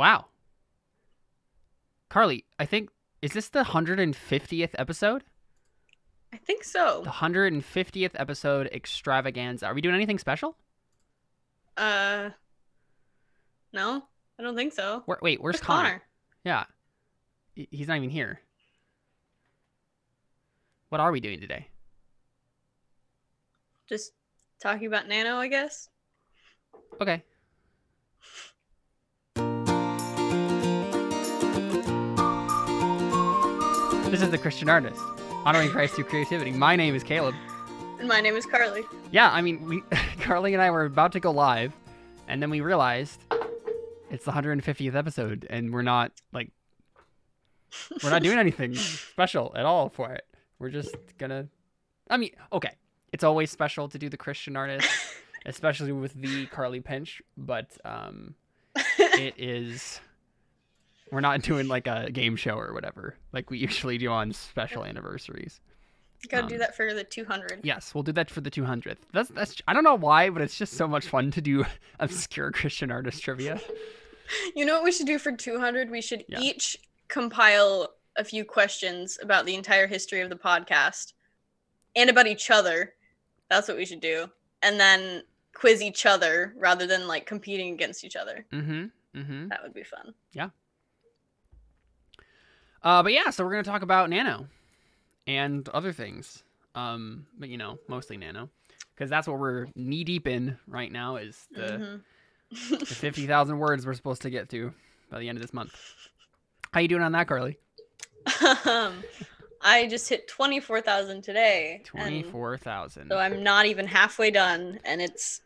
Wow. Carly, I think is this the 150th episode? I think so. The 150th episode extravaganza. Are we doing anything special? Uh, no, I don't think so. Where, wait, where's, Where's Connor? Connor? Yeah. He's not even here. What are we doing today? Just talking about Nano, I guess. Okay. This is the Christian artist, honoring Christ through creativity. My name is Caleb. And my name is Carly. Yeah, I mean, we Carly and I were about to go live, and then we realized it's the 150th episode, and we're not like we're not doing anything special at all for it. We're just gonna. I mean, okay, it's always special to do the Christian artist, especially with the Carly Pinch, but um, it is. We're not doing like a game show or whatever, like we usually do on special anniversaries. Gotta Um, do that for the 200. Yes, we'll do that for the 200th. That's that's. I don't know why, but it's just so much fun to do obscure Christian artist trivia. You know what we should do for 200? We should Yeah. each compile a few questions about the entire history of the podcast and about each other. That's what we should do. And then quiz each other rather than like competing against each other. Mm-hmm. Mm-hmm. That would be fun. Uh, but yeah, so we're gonna talk about Nano and other things. Um, but you know, mostly Nano, because that's what we're knee deep in right now. Is the, Mhm. the fifty thousand words we're supposed to get to by the end of this month. How you doing on that, Carly? um, I just hit 24,000 today. Twenty-four thousand. So I'm not even halfway done, and it's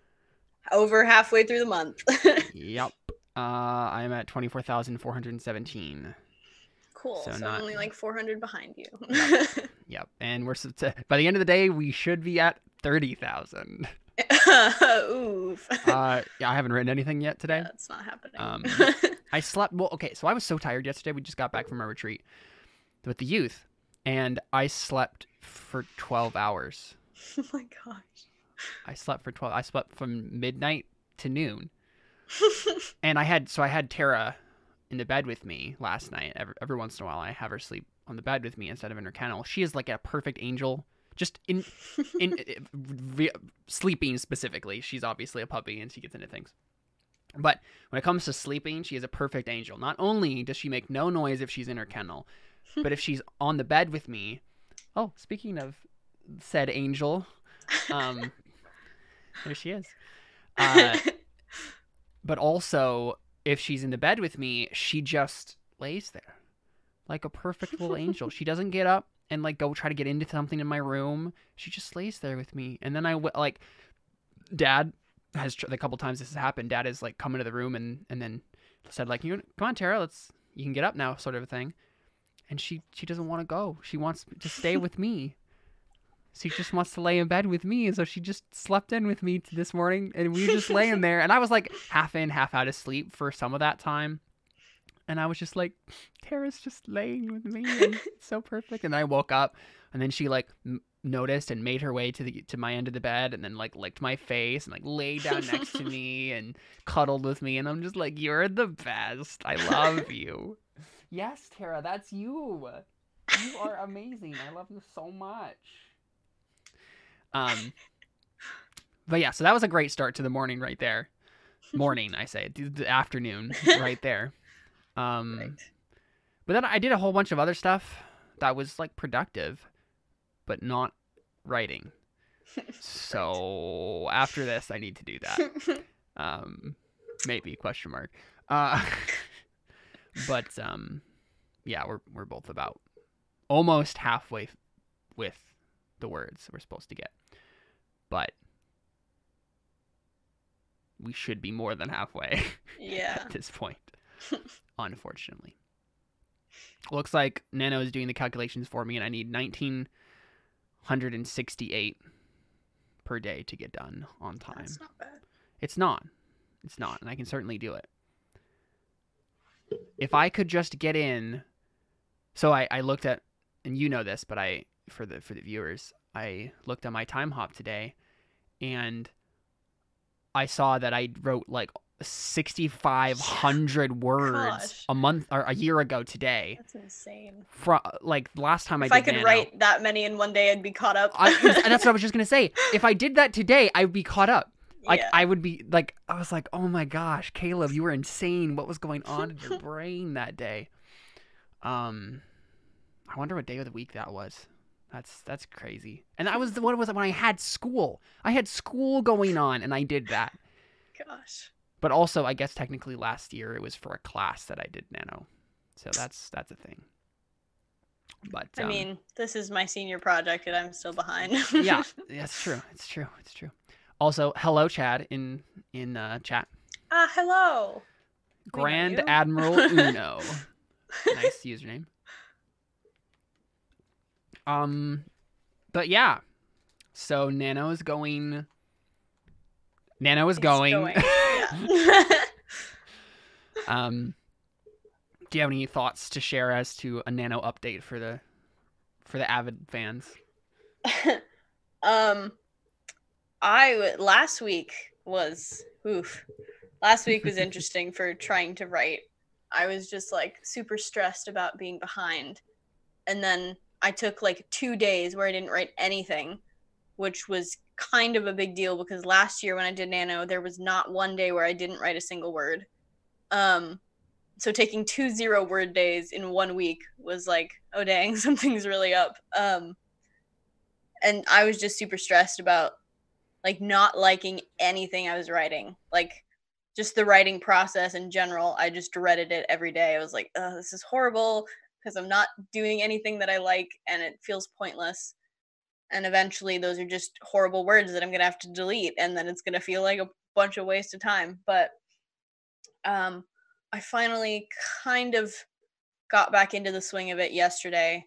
over halfway through the month. Yep. Uh, I'm at twenty-four thousand four hundred seventeen. Cool. So So, not- I'm only like 400 behind you. Yep. And we're by the end of the day, we should be at thirty thousand. Oof. Uh, yeah, I haven't written anything yet today. That's not happening. Um, I slept well. Okay, so I was so tired yesterday. We just got back from our retreat with the youth, and I slept for twelve hours. oh my gosh. I slept for twelve. I slept from midnight to noon, and I had so I had Tara in the bed with me last night. Every, every once in a while, I have her sleep on the bed with me instead of in her kennel. She is like a perfect angel. Just in in re- sleeping specifically, she's obviously a puppy and she gets into things. But when it comes to sleeping, she is a perfect angel. Not only does she make no noise if she's in her kennel, but if she's on the bed with me. Oh, speaking of said angel, um, there she is. Uh, but also, if she's in the bed with me, she just lays there like a perfect little angel. She doesn't get up and like go try to get into something in my room. She just lays there with me. And then I like, dad has the couple times this has happened. Dad has like come into the room and and then said like, "You come on, Tara, let's you can get up now," sort of a thing. And she she doesn't want to go. She wants to stay with me. She just wants to lay in bed with me, and so she just slept in with me this morning, and we were just laying there, and I was like half in, half out of sleep for some of that time, and I was just like, Tara's just laying with me, and it's so perfect. And I woke up, and then she like m- noticed and made her way to the to my end of the bed, and then like licked my face and like laid down next to me and cuddled with me, and I'm just like, you're the best. I love you. yes, Tara, that's you. You are amazing. I love you so much. Um, but yeah, so that was a great start to the morning right there. Morning, I say, the- afternoon right there. Um, right. but then I did a whole bunch of other stuff that was like productive, but not writing. So after this, I need to do that. Um, maybe question mark. Uh, but um, yeah, we're we're both about almost halfway with the words we're supposed to get, but we should be more than halfway yeah. at this point, unfortunately. Looks like Nano is doing the calculations for me, and I need 1968 per day to get done on time. That's not bad. It's not. It's not, and I can certainly do it. If I could just get in, so I, I looked at, and you know this, but I for the for the viewers, I looked at my time hop today, and I saw that I wrote like 6,500 words Gosh. a month or a year ago today. That's insane. From like last time I If did I could Nano. write that many in one day, I'd be caught up. I, and that's what I was just gonna say. If I did that today, I would be caught up. Like Yeah. I would be like I was like, oh my gosh, Caleb, you were insane. What was going on in your brain that day? Um, I wonder what day of the week that was. That's that's crazy. And that was the what was it when I had school. I had school going on, and I did that. Gosh. But also, I guess technically last year it was for a class that I did nano, so that's that's a thing. But I um, mean, this is my senior project, and I'm still behind. yeah, that's true. It's true. It's true. Also, hello, Chad in in uh, chat. Ah, hello. Grand. Admiral Uno. nice username. Um, but yeah. So Nano is going. Nano is It's going. Yeah. um, do you have any thoughts to share as to a Nano update for the for the avid fans? um, I w- last week was oof. Last week was interesting for trying to write. I was just like super stressed about being behind, and then I took like two days where I didn't write anything, which was kind of a big deal because last year when I did Nano, there was not one day where I didn't write a single word. Um, so taking two zero word days in one week was like, oh dang, something's really up. Um, and I was just super stressed about like not liking anything I was writing. Like just the writing process in general, I just dreaded it every day. I was like, oh, this is horrible because I'm not doing anything that I like and it feels pointless. And eventually those are just horrible words that I'm going to have to delete and then it's going to feel like a bunch of waste of time. But um I finally kind of got back into the swing of it yesterday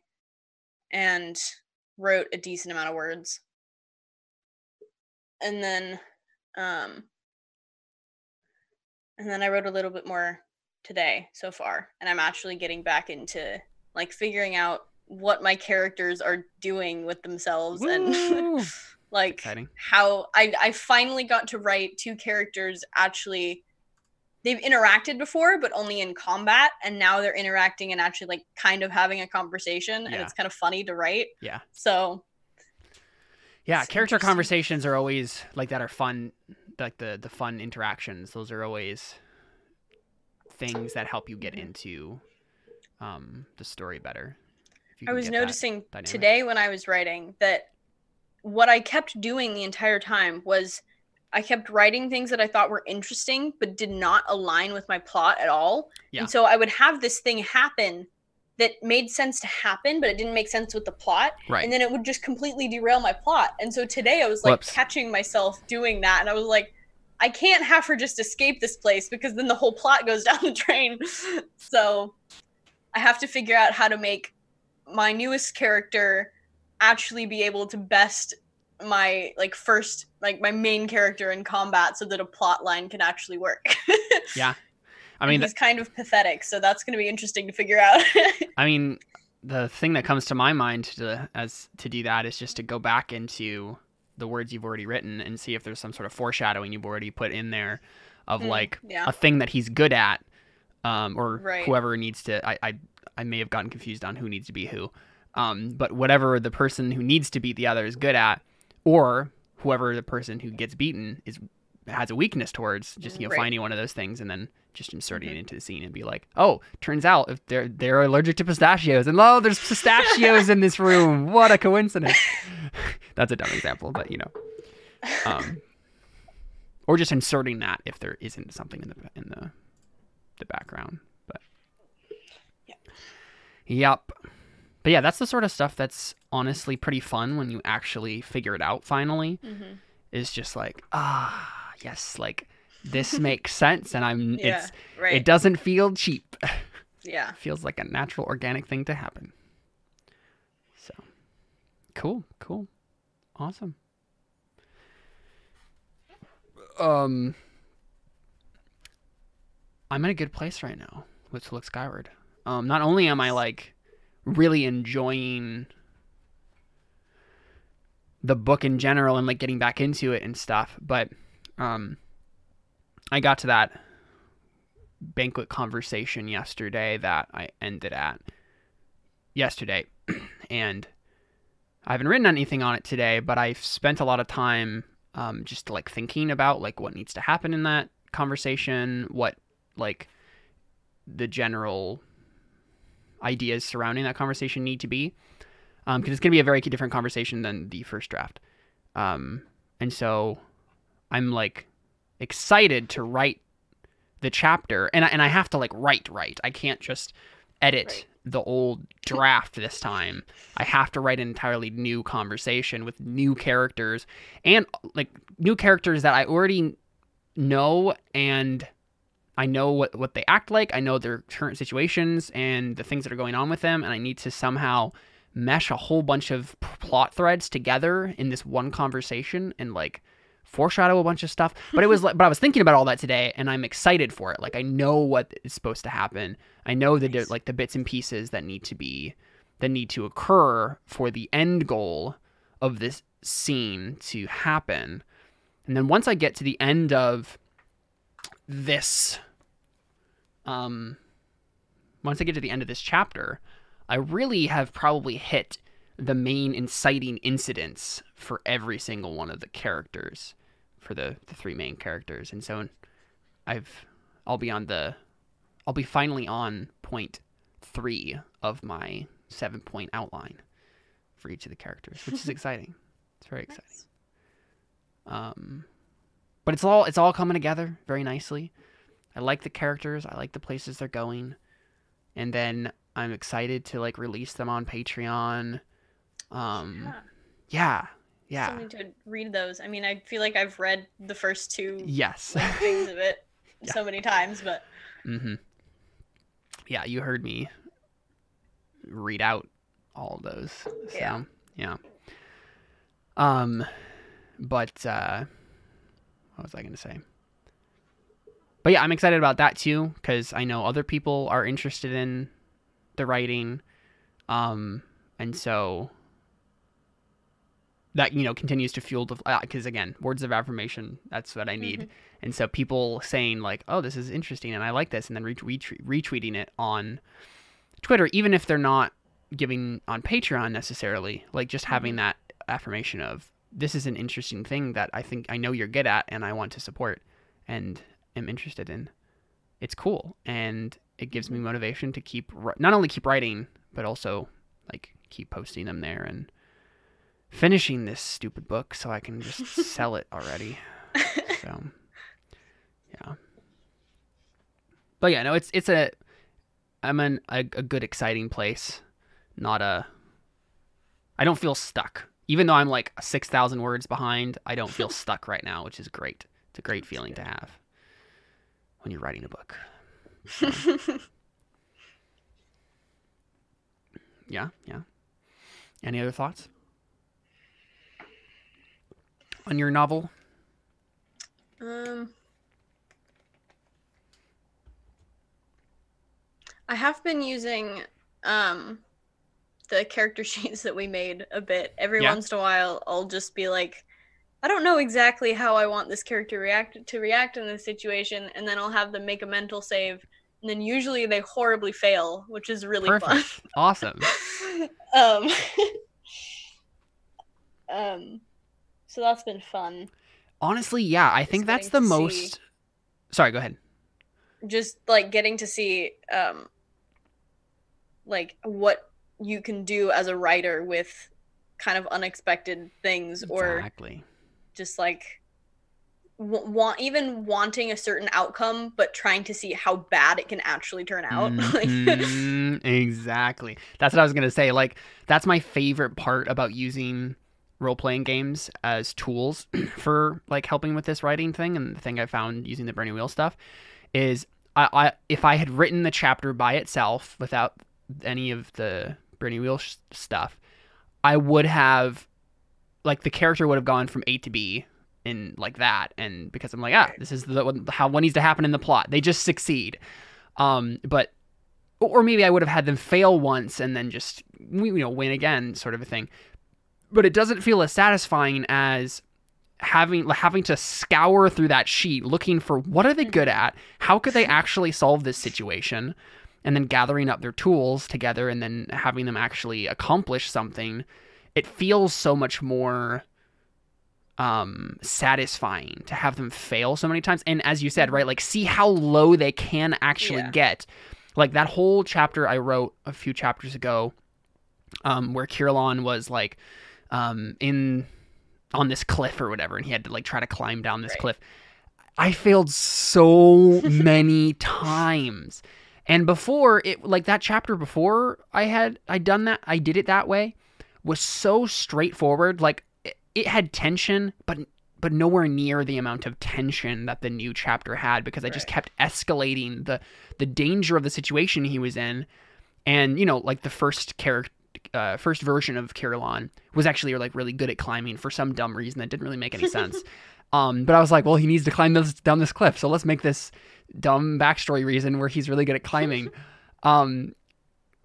and wrote a decent amount of words. And then um and then I wrote a little bit more today so far and I'm actually getting back into like figuring out what my characters are doing with themselves and like Exciting. how I I finally got to write two characters actually they've interacted before but only in combat and now they're interacting and actually like kind of having a conversation and it's kind of funny to write. Yeah. So Yeah, It's character conversations are always like that are fun like the the fun interactions. Those are always things that help you get Mhm. into um the story better. I was noticing today when I was writing that what I kept doing the entire time was I kept writing things that I thought were interesting but did not align with my plot at all. Yeah. And so I would have this thing happen that made sense to happen, but it didn't make sense with the plot. Right. And then it would just completely derail my plot. And so today I was like Whoops. catching myself doing that. And I was like, I can't have her just escape this place because then the whole plot goes down the drain. so I have to figure out how to make my newest character actually be able to best my like first like my main character in combat so that a plot line can actually work. Yeah. I mean, he's kind of pathetic, so that's going to be interesting to figure out. I mean, the thing that comes to my mind to as to do that is just to go back into the words you've already written and see if there's some sort of foreshadowing you've already put in there of Mm, like yeah. a thing that he's good at, um, or Right. whoever needs to. I, I I may have gotten confused on who needs to be who, um, but whatever the person who needs to beat the other is good at, or whoever the person who gets beaten is has a weakness towards, just you know Right. finding one of those things and then just inserting Mhm. it into the scene and be like, oh, turns out if they're they're allergic to pistachios, and oh, there's pistachios in this room. What a coincidence! That's a dumb example, but you know, um, or just inserting that if there isn't something in the in the the background. But Yep. yep. But yeah, that's the sort of stuff that's honestly pretty fun when you actually figure it out finally. hmm Is just like, ah, yes, like this makes sense and I'm Yeah, it's right. it doesn't feel cheap. yeah. feels like a natural organic thing to happen. So cool, cool. Awesome. Um I'm in a good place right now with To Look Skyward. Um not only am I like really enjoying the book in general and like getting back into it and stuff, but um I got to that banquet conversation yesterday that I ended at yesterday, and I haven't written anything on it today, but I've spent a lot of time um, just like thinking about like what needs to happen in that conversation, what like the general ideas surrounding that conversation need to be, because um, it's going to be a very different conversation than the first draft, um, and so I'm like excited to write the chapter, and I, and I have to like write right. I can't just edit right. the old draft this time. I have to write an entirely new conversation with new characters and like new characters that I already know and I know what, what they act like. I know their current situations and the things that are going on with them, and I need to somehow mesh a whole bunch of plot threads together in this one conversation and like foreshadow a bunch of stuff. But it was like, but I was thinking about all that today, and I'm excited for it. Like I know what is supposed to happen. I know the nice. like the bits and pieces that need to be that need to occur for the end goal of this scene to happen. And then once I get to the end of this, um, once I get to the end of this chapter, I really have probably hit the main inciting incidents for every single one of the characters for the the three main characters. And so i've i'll be on the i'll be finally on point three of my seven point outline for each of the characters which is exciting. It's very exciting. Nice. um but it's all it's all coming together very nicely i like the characters i like the places they're going and then i'm excited to like release them on patreon um, yeah. yeah. Yeah. Need to read those. I mean, I feel like I've read the first two yes like, things of it yeah. so many times, but mm-hmm. yeah, you heard me read out all those. So, yeah. yeah. Um, but uh, what was I going to say? But yeah, I'm excited about that too because I know other people are interested in the writing, um, and so that you know continues to fuel the because uh, again words of affirmation that's what i need mm-hmm. and so people saying like oh this is interesting and i like this and then retweet, retweeting it on twitter even if they're not giving on patreon necessarily like just having mm-hmm. that affirmation of this is an interesting thing that i think i know you're good at and i want to support and am interested in it's cool and it gives me motivation to keep not only keep writing but also like keep posting them there and finishing this stupid book so I can just sell it already. So, yeah. But yeah, no, it's it's a I'm in a, a good exciting place, not a I don't feel stuck. Even though I'm like 6,000 words behind, I don't feel stuck right now, which is great. It's a great feeling to have when you're writing a book. So. yeah, yeah. Any other thoughts? on your novel? Um, I have been using um the character sheets that we made a bit. Every yeah. once in a while, I'll just be like, I don't know exactly how I want this character react to react in this situation, and then I'll have them make a mental save, and then usually they horribly fail, which is really Perfect. fun. Awesome. um. um so that's been fun. Honestly, yeah, I think that's the most. See... Sorry, go ahead. Just like getting to see, um, like what you can do as a writer with kind of unexpected things, or exactly. Just like want even wanting a certain outcome but trying to see how bad it can actually turn out mm-hmm. exactly that's what i was gonna say like that's my favorite part about using role playing games as tools for like helping with this writing thing. And the thing I found using the Burning Wheel stuff is I, I if I had written the chapter by itself without any of the Burning Wheel sh- stuff, I would have like the character would have gone from A to B in like that and because I'm like ah this is the how what needs to happen in the plot. They just succeed. Um but or maybe I would have had them fail once and then just you know win again sort of a thing. But it doesn't feel as satisfying as having having to scour through that sheet looking for what are they good at? How could they actually solve this situation? And then gathering up their tools together and then having them actually accomplish something it feels so much more um satisfying to have them fail so many times and as you said right like see how low they can actually Yeah. get like that whole chapter i wrote a few chapters ago um where Kirillon was like um in on this cliff or whatever and he had to like try to climb down this Right. cliff i failed so many times and before it like that chapter before i had i done that i did it that way was so straightforward like it, it had tension but but nowhere near the amount of tension that the new chapter had because i just kept escalating the the danger of the situation he was in and you know like the first character uh, first version of Kirillon was actually like really good at climbing for some dumb reason that didn't really make any sense. um, but I was like, well, he needs to climb this down this cliff, so let's make this dumb backstory reason where he's really good at climbing. um,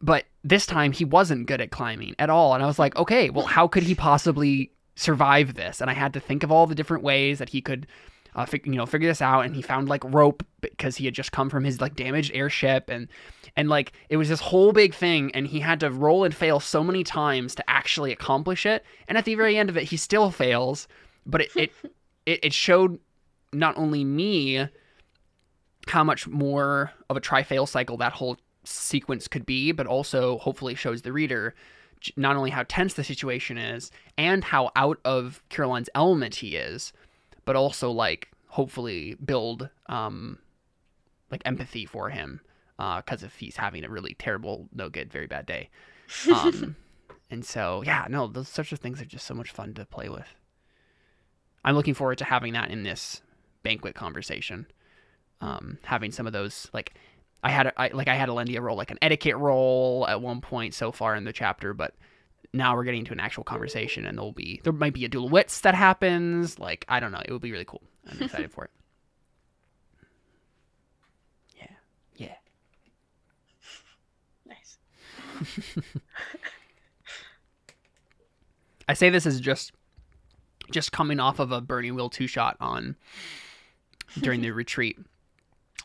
but this time he wasn't good at climbing at all, and I was like, okay, well, how could he possibly survive this? And I had to think of all the different ways that he could. Uh, you know, figure this out, and he found like rope because he had just come from his like damaged airship, and and like it was this whole big thing. And he had to roll and fail so many times to actually accomplish it. And at the very end of it he still fails. But it it, it, it showed not only me how much more of a try fail cycle that whole sequence could be but also hopefully shows the reader not only how tense the situation is and how out of Kirillon's element he is but also like hopefully build um like empathy for him because if he's having a really terrible, no good, very bad day. Um, and so, yeah, no, those sorts of things are just so much fun to play with. I'm looking forward to having that in this banquet conversation. Um, having some of those, like, I had, a, I, like, I had Alendia roll like an etiquette roll at one point so far in the chapter, but now we're getting into an actual conversation, and there'll be, there might be a duel of wits that happens. Like, I don't know, it would be really cool. I'm excited for it. Yeah, yeah. nice. I say this as just just coming off of a Burning Wheel two shot on during the retreat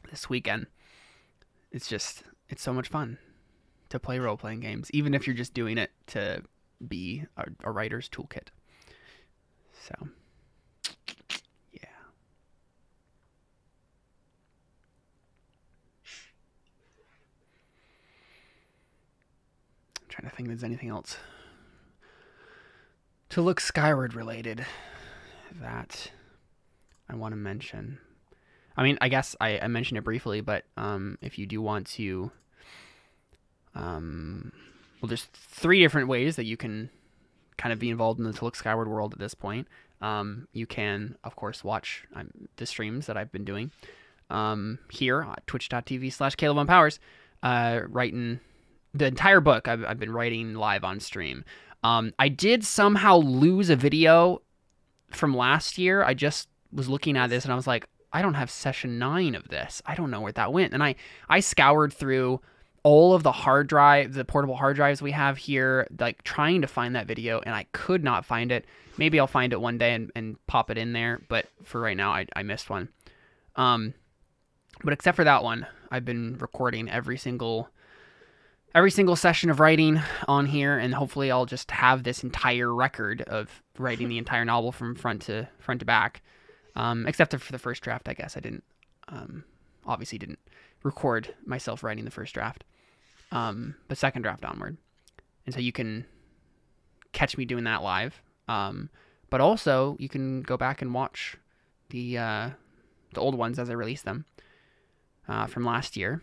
this weekend. It's just it's so much fun to play role playing games, even if you're just doing it to be a, a writer's toolkit. So yeah. I'm trying to think if there's anything else to look skyward related that I want to mention. I mean, I guess I, I mentioned it briefly, but um, if you do want to, um, well, there's three different ways that you can kind of be involved in the To Look Skyward world at this point. Um, you can, of course, watch um, the streams that I've been doing um, here at twitch.tv slash Caleb on Powers, uh, writing the entire book I've, I've been writing live on stream. Um, I did somehow lose a video from last year. I just was looking at this and I was like, I don't have session nine of this. I don't know where that went. And I, I scoured through all of the hard drive, the portable hard drives we have here, like trying to find that video, and I could not find it. Maybe I'll find it one day and, and pop it in there, but for right now, I, I missed one. Um, but except for that one, I've been recording every single every single session of writing on here and hopefully I'll just have this entire record of writing the entire novel from front to front to back. Um, except for the first draft, I guess I didn't um, obviously didn't record myself writing the first draft. Um, but second draft onward. And so you can catch me doing that live. Um, but also you can go back and watch the uh, the old ones as I release them uh, from last year.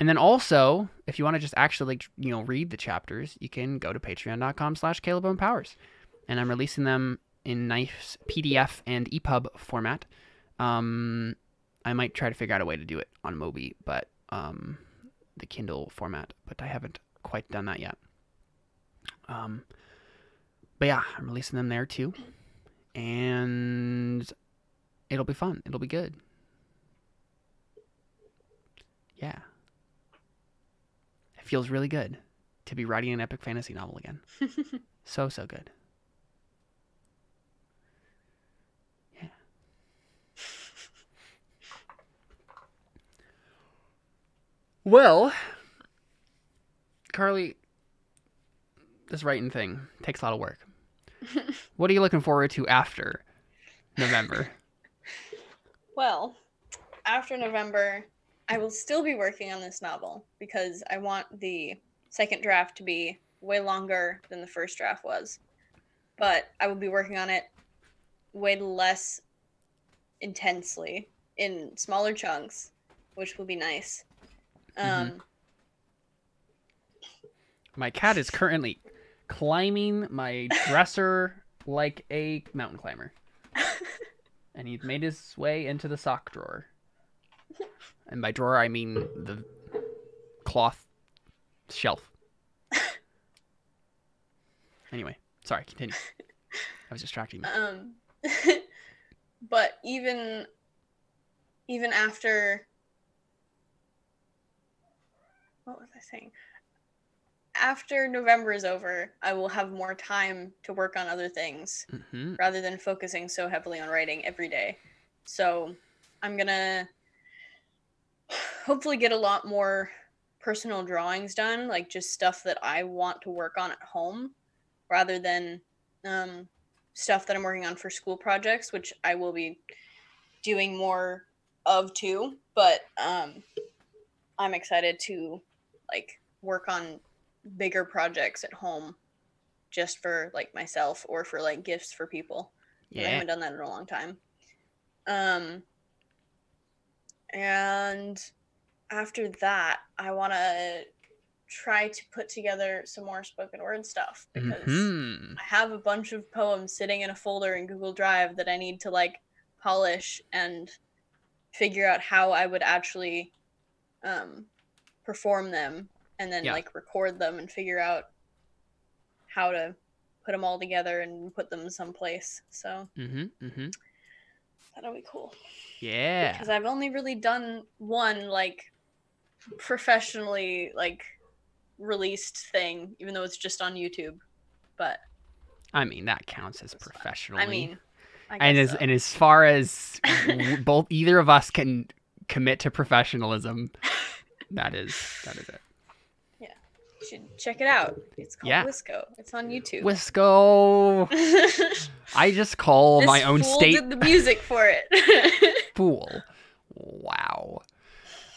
And then also, if you want to just actually like you know read the chapters, you can go to patreon.com slash Caleb Powers. And I'm releasing them in nice PDF and EPUB format. Um, I might try to figure out a way to do it on Mobi, but um, the Kindle format, but I haven't quite done that yet. Um, but yeah, I'm releasing them there too, and it'll be fun. It'll be good. Yeah, it feels really good to be writing an epic fantasy novel again. so so good. Well, Carly, this writing thing takes a lot of work. what are you looking forward to after November? Well, after November, I will still be working on this novel because I want the second draft to be way longer than the first draft was. But I will be working on it way less intensely in smaller chunks, which will be nice. Um, Mhm. My cat is currently climbing my dresser like a mountain climber. and he's made his way into the sock drawer. And by drawer, I mean the cloth shelf. Anyway, sorry, continue. I was distracting. you. Um, but even even after what was I saying? After November is over, I will have more time to work on other things hmm rather than focusing so heavily on writing every day. So I'm gonna hopefully get a lot more personal drawings done, like just stuff that I want to work on at home rather than um, stuff that I'm working on for school projects, which I will be doing more of too. But um, I'm excited to like work on bigger projects at home just for like myself or for like gifts for people. but I haven't done that in a long time. Um, and after that, I want to try to put together some more spoken word stuff because hmm I have a bunch of poems sitting in a folder in Google Drive that I need to like polish and figure out how I would actually um, perform them and then Yeah. like record them and figure out how to put them all together and put them someplace. So mm-hmm, mm-hmm. that'll be cool Yeah. because I've only really done one like professionally like released thing, even though it's just on YouTube. But I mean, that counts as professionally. I mean, I and as so. and as far as both either of us can commit to professionalism, that is that is it. Yeah, you should check it out. It's called Yeah. Wisco. It's on YouTube. Wisco. I just call This my own fool state did the music for it. fool. Wow.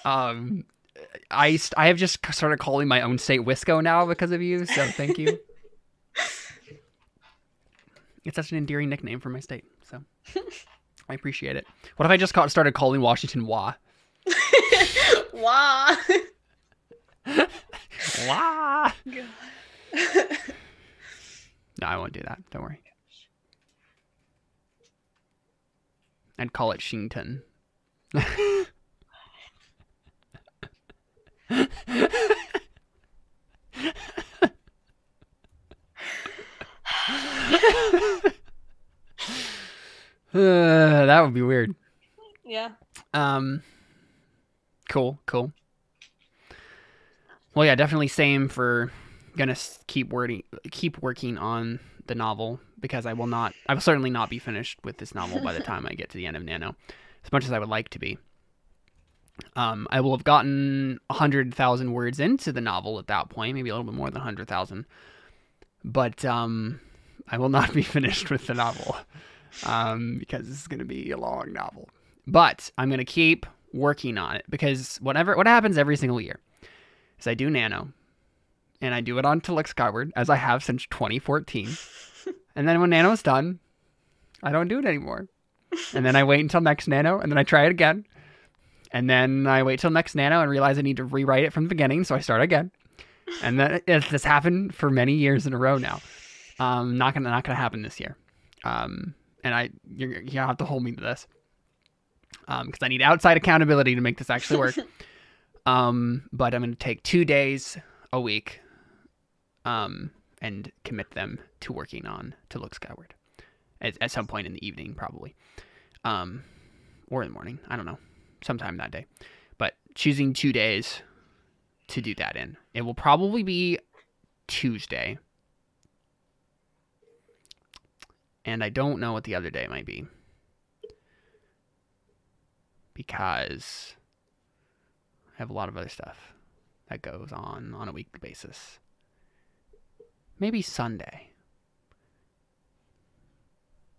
Um, I I have just started calling my own state Wisco now because of you. So thank you. it's such an endearing nickname for my state. So I appreciate it. What if I just started calling Washington Wah? Wah. Wah. No, I won't do that. Don't worry. I'd call it Shington. Uh, that would be weird. yeah. Um, cool, cool. Well, yeah, definitely same for gonna keep wording, keep working on the novel because I will not, I will certainly not be finished with this novel by the time I get to the end of Nano, as much as I would like to be. Um, I will have gotten a hundred thousand words into the novel at that point, maybe a little bit more than a hundred thousand, but um, I will not be finished with the novel um, because this is going to be a long novel. But I'm going to keep working on it because whatever what happens every single year is I do Nano, and I do it on Look Skyward as I have since 2014, and then when Nano's done, I don't do it anymore, and then I wait until next Nano, and then I try it again, and then I wait till next Nano and realize I need to rewrite it from the beginning, so I start again, and then it's this happened for many years in a row now. Um, not gonna not gonna happen this year. Um, and I you're you have to hold me to this. Um, because I need outside accountability to make this actually work. um, but I'm gonna take two days a week, um, and commit them to working on to look skyward, at, at some point in the evening probably, um, or in the morning. I don't know, sometime that day. But choosing two days to do that in. It will probably be Tuesday. And I don't know what the other day might be. Because I have a lot of other stuff that goes on on a weekly basis. Maybe Sunday.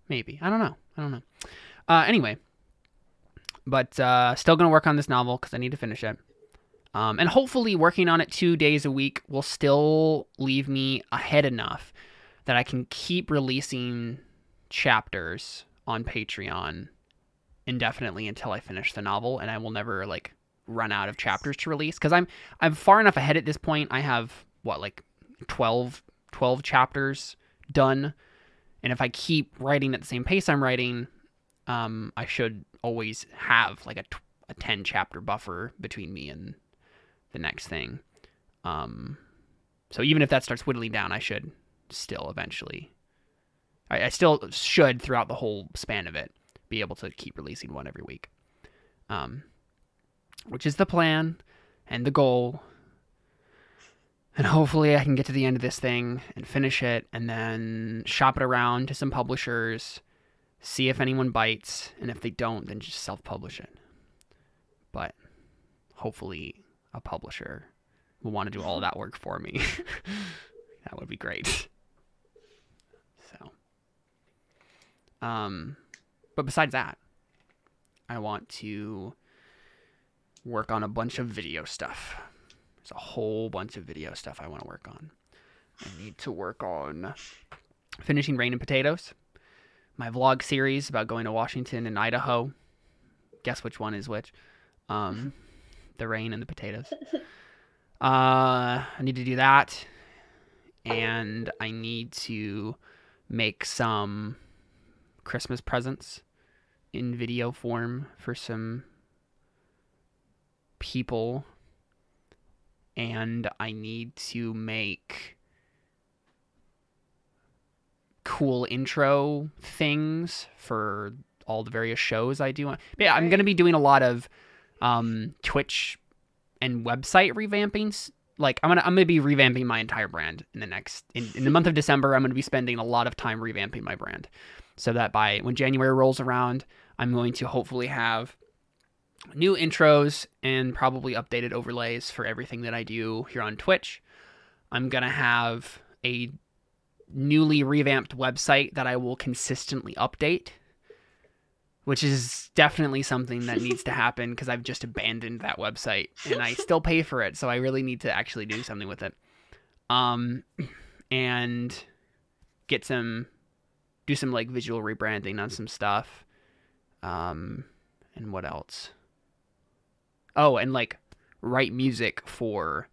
Maybe. I don't know. I don't know. Uh, anyway, but uh, still going to work on this novel because I need to finish it. Um, and hopefully, working on it two days a week will still leave me ahead enough that I can keep releasing chapters on Patreon indefinitely until I finish the novel, and I will never like run out of chapters to release because I'm I'm far enough ahead at this point. I have what like 12, 12 chapters done, and if I keep writing at the same pace I'm writing, um, I should always have like a, a 10 chapter buffer between me and the next thing. Um, so even if that starts whittling down, I should still eventually, I still should throughout the whole span of it be able to keep releasing one every week. Um, which is the plan and the goal. And hopefully, I can get to the end of this thing and finish it and then shop it around to some publishers, see if anyone bites. And if they don't, then just self publish it. But hopefully, a publisher will want to do all that work for me. that would be great. So, um, but besides that, I want to work on a bunch of video stuff. There's a whole bunch of video stuff I want to work on. I need to work on finishing Rain and Potatoes, my vlog series about going to Washington and Idaho. Guess which one is which? Um, the rain and the potatoes. Uh, I need to do that, and I need to make some Christmas presents in video form for some people and I need to make cool intro things for all the various shows I do. Yeah, I'm going to be doing a lot of um, Twitch and website revampings. Like I'm gonna I'm gonna be revamping my entire brand in the next in, in the month of December. I'm gonna be spending a lot of time revamping my brand, so that by when January rolls around, I'm going to hopefully have new intros and probably updated overlays for everything that I do here on Twitch. I'm going to have a newly revamped website that I will consistently update, which is definitely something that needs to happen because I've just abandoned that website and I still pay for it, so I really need to actually do something with it. Um and get some do some like visual rebranding on some stuff. Um and what else? Oh, and like write music for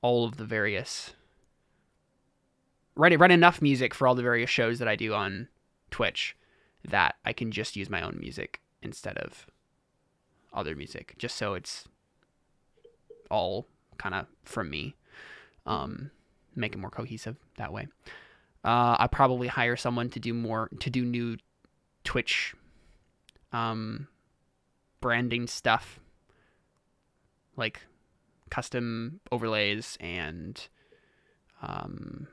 all of the various write write enough music for all the various shows that I do on Twitch that I can just use my own music instead of other music, just so it's all kind of from me. Um, make it more cohesive that way. Uh, I probably hire someone to do more to do new Twitch um, branding stuff like custom overlays and um,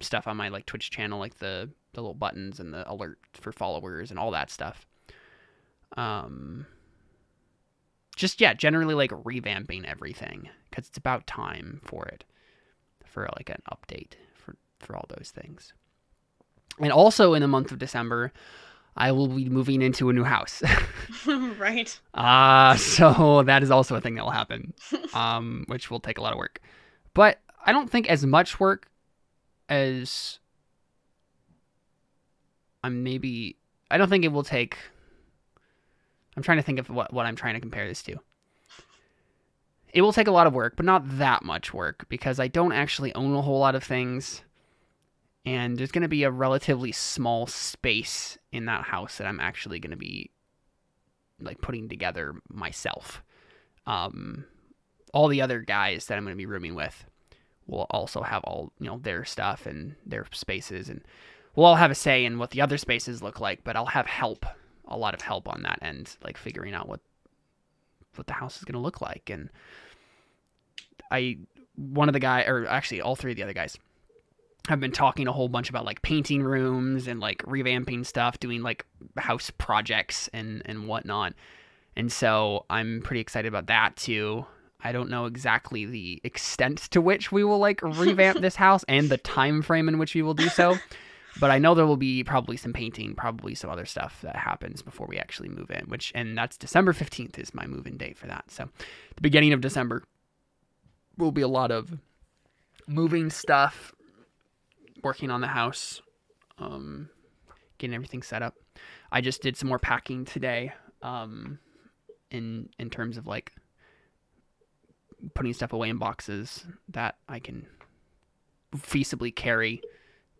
stuff on my like Twitch channel, like the the little buttons and the alert for followers and all that stuff. Um, just yeah, generally like revamping everything because it's about time for it, for like an update for all those things. And also in the month of December, I will be moving into a new house. right. Uh, so that is also a thing that will happen, um, which will take a lot of work. But I don't think as much work as I'm maybe. I don't think it will take. I'm trying to think of what, what I'm trying to compare this to. It will take a lot of work, but not that much work because I don't actually own a whole lot of things and there's going to be a relatively small space in that house that I'm actually going to be like putting together myself. Um, all the other guys that I'm going to be rooming with will also have all you know their stuff and their spaces, and we'll all have a say in what the other spaces look like. But I'll have help, a lot of help on that end, like figuring out what what the house is going to look like. And I, one of the guy, or actually all three of the other guys I've been talking a whole bunch about like painting rooms and like revamping stuff, doing like house projects and and whatnot. And so I'm pretty excited about that too. I don't know exactly the extent to which we will like revamp this house and the time frame in which we will do so. But I know there will be probably some painting, probably some other stuff that happens before we actually move in, which and that's December 15th is my move-in date for that. So the beginning of December will be a lot of moving stuff, working on the house, um, getting everything set up. I just did some more packing today. Um, in in terms of like putting stuff away in boxes that I can feasibly carry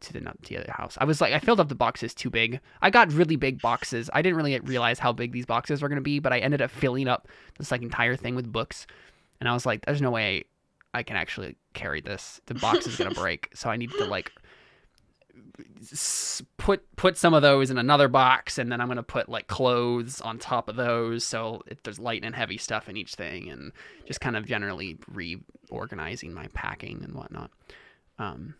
to the to the other house. I was like, I filled up the boxes too big. I got really big boxes. I didn't really realize how big these boxes were gonna be, but I ended up filling up this like entire thing with books, and I was like, there's no way I can actually carry this. The box is gonna break, so I need to like put put some of those in another box and then I'm gonna put like clothes on top of those so if there's light and heavy stuff in each thing and just kind of generally reorganizing my packing and whatnot. Um,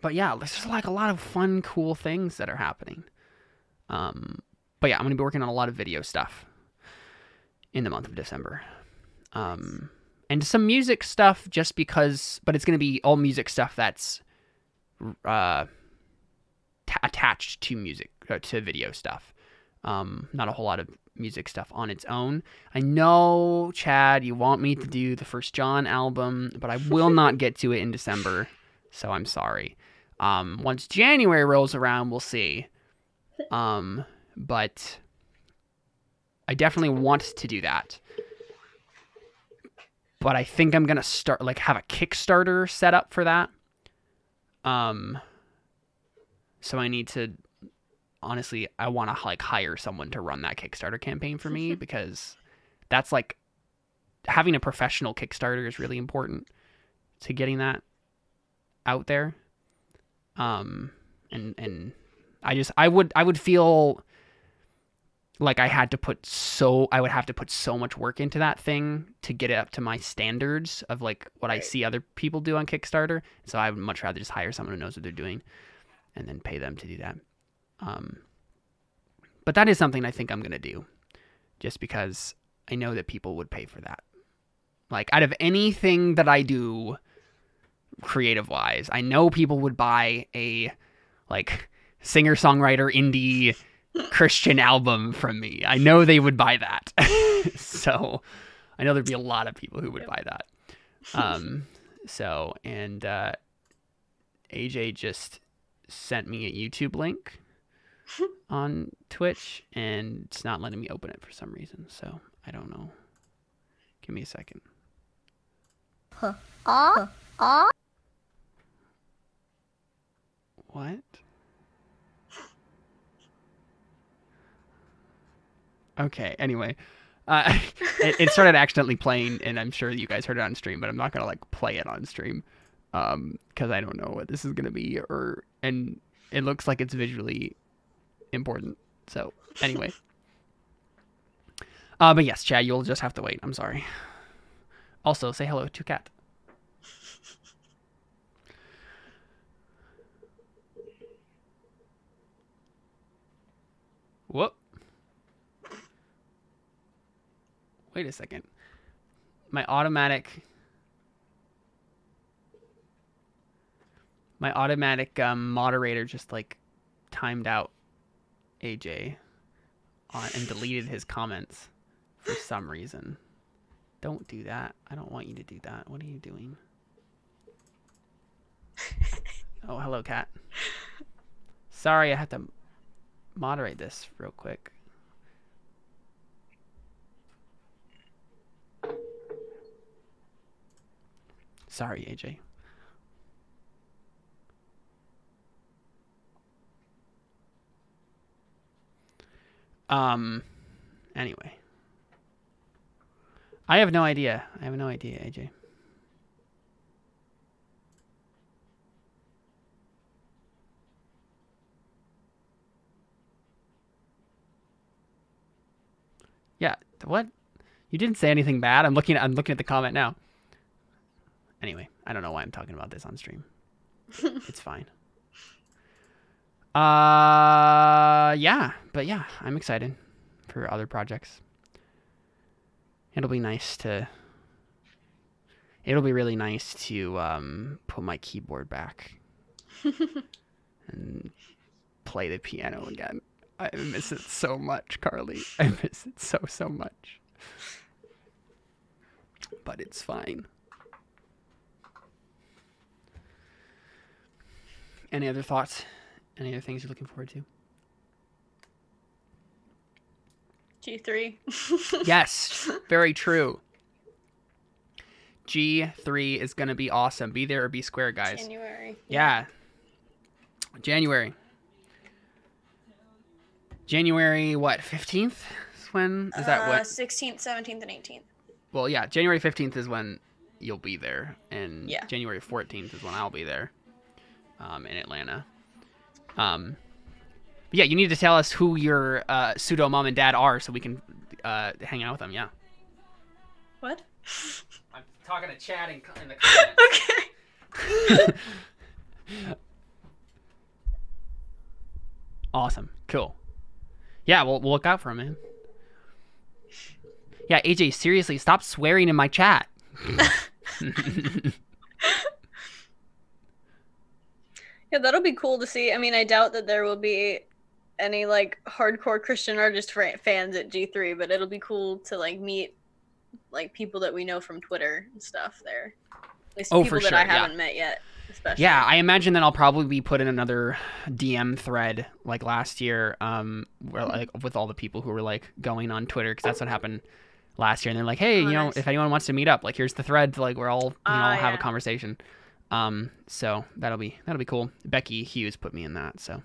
but yeah, there's just like a lot of fun, cool things that are happening. Um, but yeah, I'm gonna be working on a lot of video stuff in the month of December. Um, and some music stuff just because, but it's gonna be all music stuff that's uh t- attached to music uh, to video stuff. Um, not a whole lot of music stuff on its own. I know, Chad, you want me to do the first John album, but I will not get to it in December, so I'm sorry. Um, once January rolls around, we'll see. Um, but I definitely want to do that. But I think I'm gonna start like have a Kickstarter set up for that. Um, so I need to honestly I want to like hire someone to run that Kickstarter campaign for me because that's like having a professional Kickstarter is really important to getting that out there. Um and and I just I would I would feel like I had to put so I would have to put so much work into that thing to get it up to my standards of like what right. I see other people do on Kickstarter. So I would much rather just hire someone who knows what they're doing and then pay them to do that. Um, but that is something I think I'm going to do just because I know that people would pay for that. Like, out of anything that I do creative wise, I know people would buy a like singer songwriter indie Christian album from me. I know they would buy that. so I know there'd be a lot of people who would buy that. Um, so, and uh, AJ just sent me a YouTube link on Twitch, and it's not letting me open it for some reason. So I don't know. Give me a second. Huh. Uh, uh. What? Okay. Anyway, uh, it, it, started accidentally playing, and I'm sure you guys heard it on stream, but I'm not gonna like play it on stream because um, I don't know what this is gonna be, or and it looks like it's visually important. So anyway, uh, but yes, Chad, you'll just have to wait. I'm sorry. Also, say hello to Cat. Whoop. Wait a second. My automatic my automatic um, moderator just like timed out AJ on, and deleted his comments for some reason. Don't do that. I don't want you to do that. What are you doing? oh, hello, cat. Sorry, I have to moderate this real quick. Sorry, AJ. Um, anyway. I have no idea. I have no idea, AJ. Yeah, what? You didn't say anything bad. I'm looking I'm looking at the comment now. Anyway, I don't know why I'm talking about this on stream. it's fine. Uh, yeah, but yeah, I'm excited for other projects. It'll be nice to it'll be really nice to um, put my keyboard back and play the piano again. I miss it so much, Carly. I miss it so so much. But it's fine. Any other thoughts? Any other things you're looking forward to? G3. Yes, very true. G3 is going to be awesome. Be there or be square, guys. January. Yeah. January. January what? 15th? Is when is that Uh, what? 16th, 17th, and 18th. Well, yeah, January 15th is when you'll be there and Yeah. January 14th is when I'll be there. Um in Atlanta. Um but yeah, you need to tell us who your uh, pseudo mom and dad are so we can uh, hang out with them. Yeah. What? I'm talking to Chad in, in the comments. okay. Awesome. Cool. Yeah, we'll, we'll look out for him, man. Yeah, AJ, seriously, stop swearing in my chat. Yeah, that'll be cool to see. I mean, I doubt that there will be any like hardcore Christian artist fans at G3, but it'll be cool to like meet like people that we know from Twitter and stuff there. At least Oh, people for that I yeah. haven't met yet, especially. yeah, I imagine that I'll probably be put in another DM thread like last year, um, where like with all the people who were like going on Twitter because that's what happened last year, and they're like, hey, Oh, you know, nice. if anyone wants to meet up, like here's the thread, like we're all you know Ah, have a conversation. Um, so that'll be that'll be cool. Becky Hughes put me in that, so.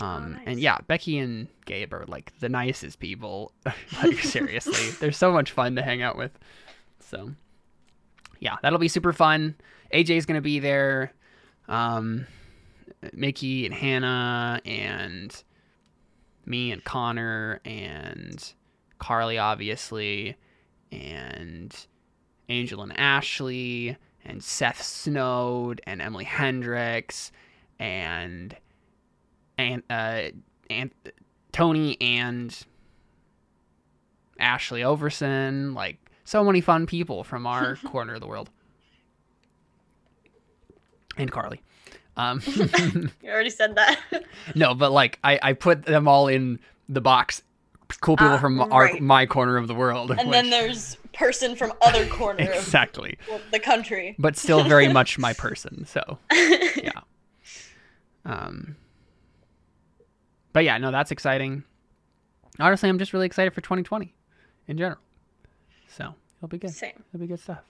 Um, and Oh, nice. yeah, Becky and Gabe are like the nicest people. like seriously, they're so much fun to hang out with. So, yeah, that'll be super fun. AJ's gonna be there. Um, Mickey and Hannah and me and Connor and Carly, obviously, and Angel and Ashley and Seth Snowd and Emily Hendricks and and uh and Tony and Ashley Overson, like so many fun people from our corner of the world. And Carly. Um You already said that. no, but like I, I put them all in the box. Cool people Ah, from our right. my corner of the world. and then there's person from other corner exactly, well, the country. but still very much my person. So yeah. Um. But yeah, no, that's exciting. Honestly, I'm just really excited for 2020 in general. So it'll be good. Same. It'll be good stuff.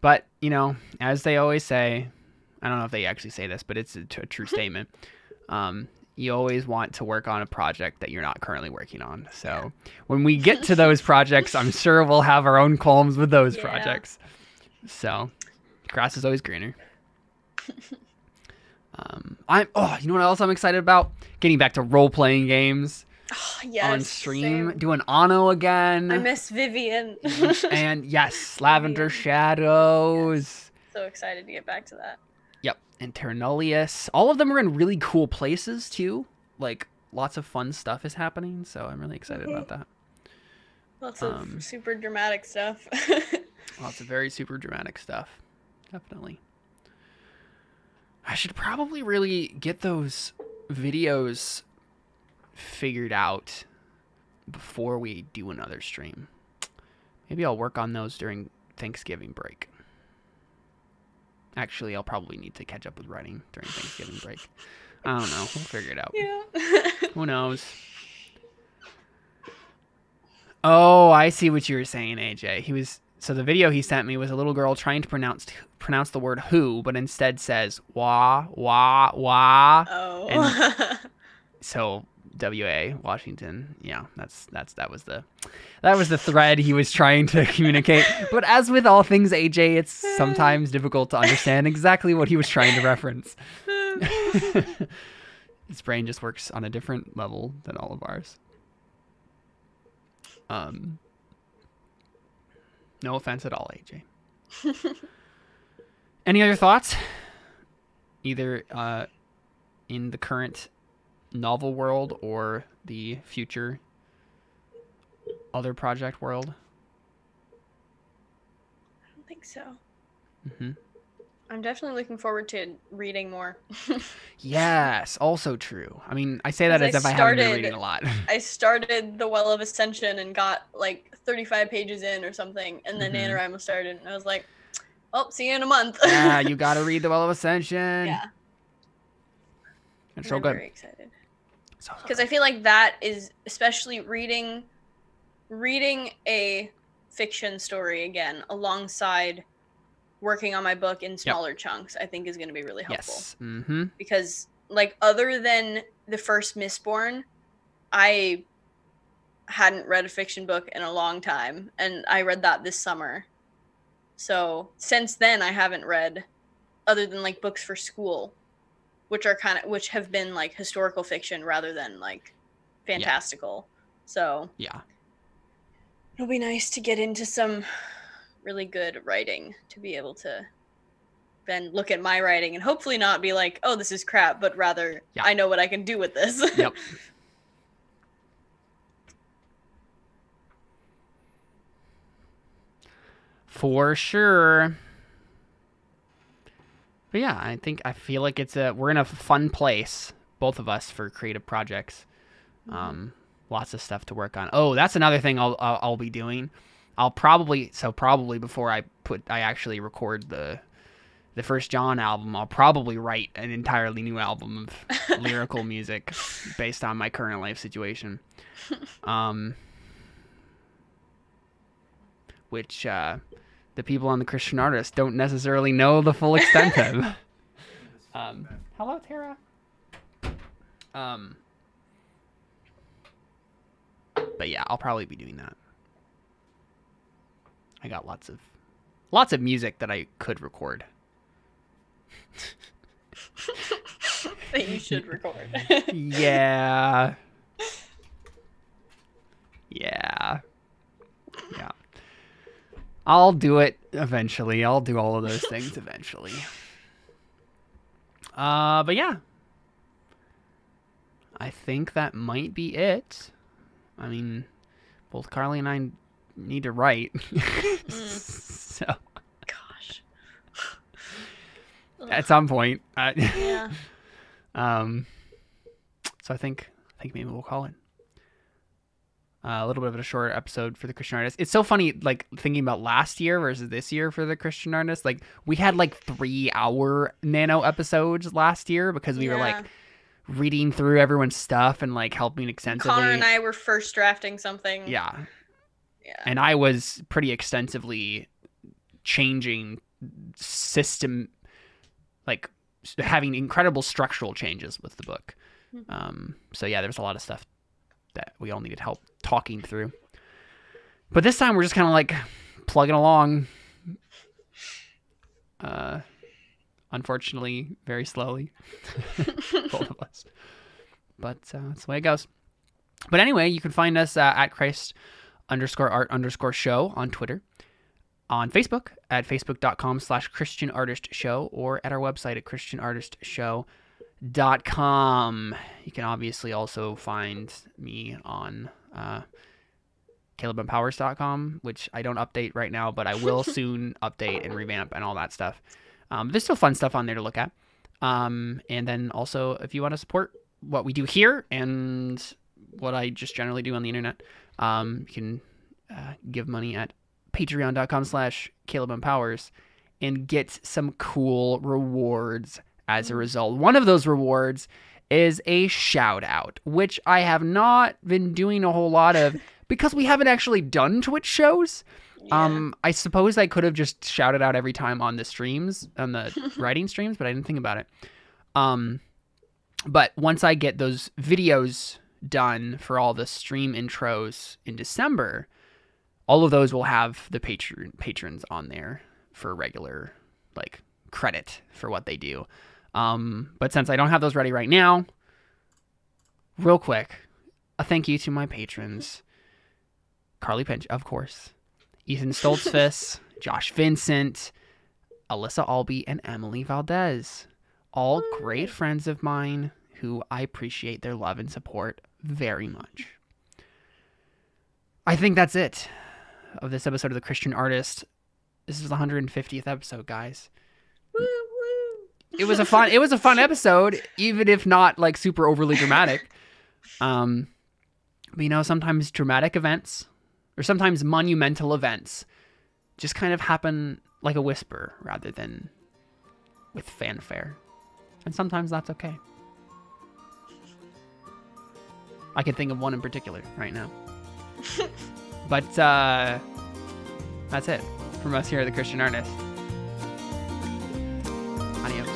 But, you know, as they always say, I don't know if they actually say this, but it's a, t- a true statement. Um, you always want to work on a project that you're not currently working on. So when we get to those projects, I'm sure we'll have our own columns with those Yeah. projects. So grass is always greener. Um, I'm oh, you know what else I'm excited about? Getting back to role playing games Oh, yes. on stream, same. doing Ano again. I miss Vivian. and yes, Lavender Shadows. so excited to get back to that. Yep, and Terranolius. All of them are in really cool places too. Like lots of fun stuff is happening, so I'm really excited about that. Lots of Um, super dramatic stuff. Lots of very super dramatic stuff. Definitely. I should probably really get those videos figured out before we do another stream. Maybe I'll work on those during Thanksgiving break. Actually, I'll probably need to catch up with writing during Thanksgiving break. I don't know. We'll figure it out. yeah. Who knows? Oh, I see what you were saying, AJ. He was so the video he sent me was a little girl trying to pronounce pronounce the word who, but instead says wah wah wah. oh. So W A Washington. Yeah, that's that's that was the that was the thread he was trying to communicate. But as with all things AJ, it's sometimes difficult to understand exactly what he was trying to reference. His brain just works on a different level than all of ours. Um, no offense at all, AJ. Any other thoughts? Either uh, in the current novel world or the future other project world? I don't think so. hmm I'm definitely looking forward to reading more. Yes, also true. I mean, I say that as I if I haven't been started- reading a lot. I started The Well of Ascension and got like 35 pages in or something, and then Mhm. NaNoWriMo started, and I was like, well, see you in a month. yeah, you got to read the Well of Ascension. yeah. it's and so I'm good. very excited. Because I feel like that is especially reading reading a fiction story again alongside working on my book in smaller chunks I think is going to be really helpful. Yes. Mm-hmm. because like other than the first Mistborn I hadn't read a fiction book in a long time and I read that this summer. So since then I haven't read other than like books for school which are kind of which have been like historical fiction rather than like fantastical so Yeah. it'll be nice to get into some really good writing to be able to then look at my writing and hopefully not be like oh this is crap but rather Yeah. i know what i can do with this Yep. For sure. But yeah, I think I feel like it's a we're in a fun place, both of us, for creative projects. Um, lots of stuff to work on. Oh, that's another thing I'll, I'll I'll be doing. I'll probably so probably before I put I actually record the the first John album, I'll probably write an entirely new album of lyrical music based on my current life situation. Um, which uh, the people on the Christian artist don't necessarily know the full extent of. Um, hello, Tara. Um, but yeah, I'll probably be doing that. I got lots of lots of music that I could record. that you should record yeah. Yeah. Yeah. I'll do it eventually. I'll do all of those things eventually. Uh, but yeah. I think that might be it. I mean, both Carly and I need to write. so, gosh at some point. I, yeah Um, so I think I think maybe we'll call it uh, a little bit of a short episode for the Christian artist. It's so funny, like thinking about last year versus this year for the Christian artist. Like we had like three hour nano episodes last year because we were like reading through everyone's stuff and like helping extensively. connor and i were first drafting something yeah, yeah and I was pretty extensively changing system, like having incredible structural changes with the book. Mhm. Um, so yeah, there's a lot of stuff that we all needed help talking through. But this time we're just kind of like plugging along. Uh, unfortunately, very slowly, both of us. But uh, that's the way it goes. But anyway, you can find us uh, at Christ underscore art underscore show on Twitter, on Facebook at facebook.com slash Christian Artist Show, or at our website at christianartistshow.com. You can obviously also find me on uh, calebempowers.com, which I don't update right now, but I will soon update and revamp and all that stuff. Um, there's still fun stuff on there to look at. Um, and then also, if you want to support what we do here and what I just generally do on the internet, um, you can uh, give money at patreon.com slash Caleb Empowers and get some cool rewards as a result. One of those rewards is a shout out, which I have not been doing a whole lot of because we haven't actually done Twitch shows. Yeah. Um, I suppose I could have just shouted out every time on the streams, on the writing streams, but I didn't think about it. Um, but once I get those videos done for all the stream intros in December, all of those will have the patron patrons on there for regular like credit for what they do. Um, but since I don't have those ready right now, real quick, a thank you to my patrons. Carly Pinch, of course. Ethan Stoltzfus, Josh Vincent, Alyssa Albee, and Emily Valdez. All great friends of mine who I appreciate their love and support very much. I think that's it of this episode of The Christian Artist. This is the 150th episode, guys. Woo, woo. It was a fun. It was a fun episode, even if not like super overly dramatic. Um, but you know, sometimes dramatic events or sometimes monumental events just kind of happen like a whisper rather than with fanfare, and sometimes that's okay. I can think of one in particular right now. but uh, that's it from us here at the Christian Artist. Adios.